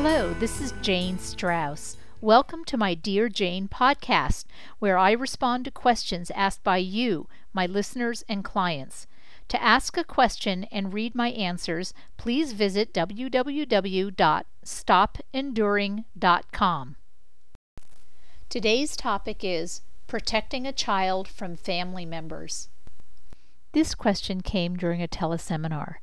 Hello, this is Jane Straus. Welcome to my Dear Jane podcast, where I respond to questions asked by you, my listeners and clients. To ask a question and read my answers, please visit www.stopenduring.com. Today's topic is protecting a child from family members. This question came during a teleseminar.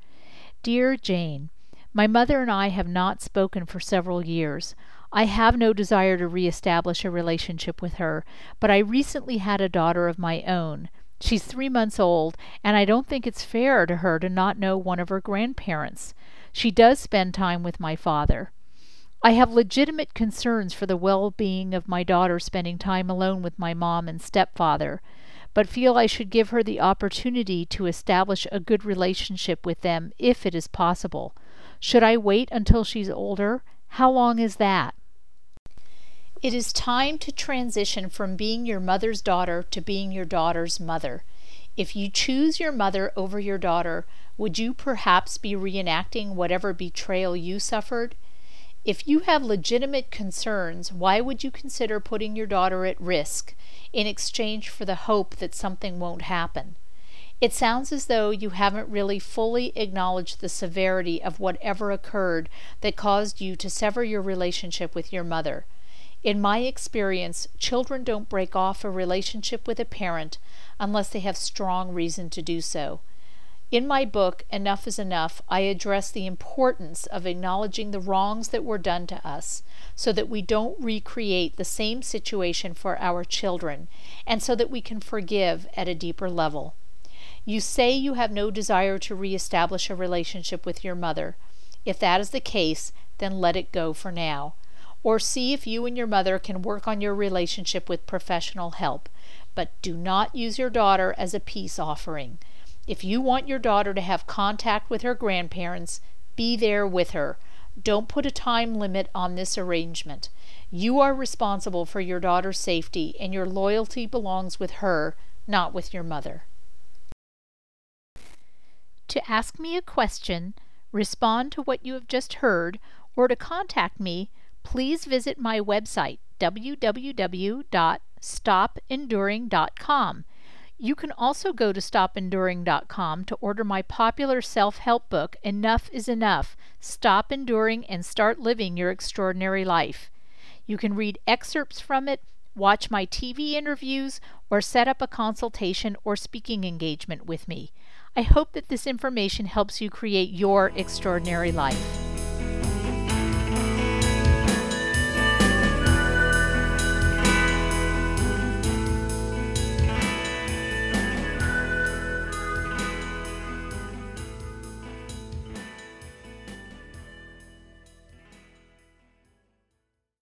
Dear Jane, my mother and I have not spoken for several years. I have no desire to reestablish a relationship with her, but I recently had a daughter of my own. She's three months old, and I don't think it's fair to her to not know one of her grandparents. She does spend time with my father. I have legitimate concerns for the well being of my daughter spending time alone with my mom and stepfather, but feel I should give her the opportunity to establish a good relationship with them if it is possible. Should I wait until she's older? How long is that? It is time to transition from being your mother's daughter to being your daughter's mother. If you choose your mother over your daughter, would you perhaps be reenacting whatever betrayal you suffered? If you have legitimate concerns, why would you consider putting your daughter at risk in exchange for the hope that something won't happen? It sounds as though you haven't really fully acknowledged the severity of whatever occurred that caused you to sever your relationship with your mother. In my experience, children don't break off a relationship with a parent unless they have strong reason to do so. In my book, Enough is Enough, I address the importance of acknowledging the wrongs that were done to us so that we don't recreate the same situation for our children and so that we can forgive at a deeper level. You say you have no desire to reestablish a relationship with your mother. If that is the case, then let it go for now. Or see if you and your mother can work on your relationship with professional help. But do not use your daughter as a peace offering. If you want your daughter to have contact with her grandparents, be there with her. Don't put a time limit on this arrangement. You are responsible for your daughter's safety, and your loyalty belongs with her, not with your mother. To ask me a question, respond to what you have just heard, or to contact me, please visit my website www.stopenduring.com. You can also go to stopenduring.com to order my popular self help book, Enough is Enough Stop Enduring and Start Living Your Extraordinary Life. You can read excerpts from it, watch my TV interviews, or set up a consultation or speaking engagement with me. I hope that this information helps you create your extraordinary life.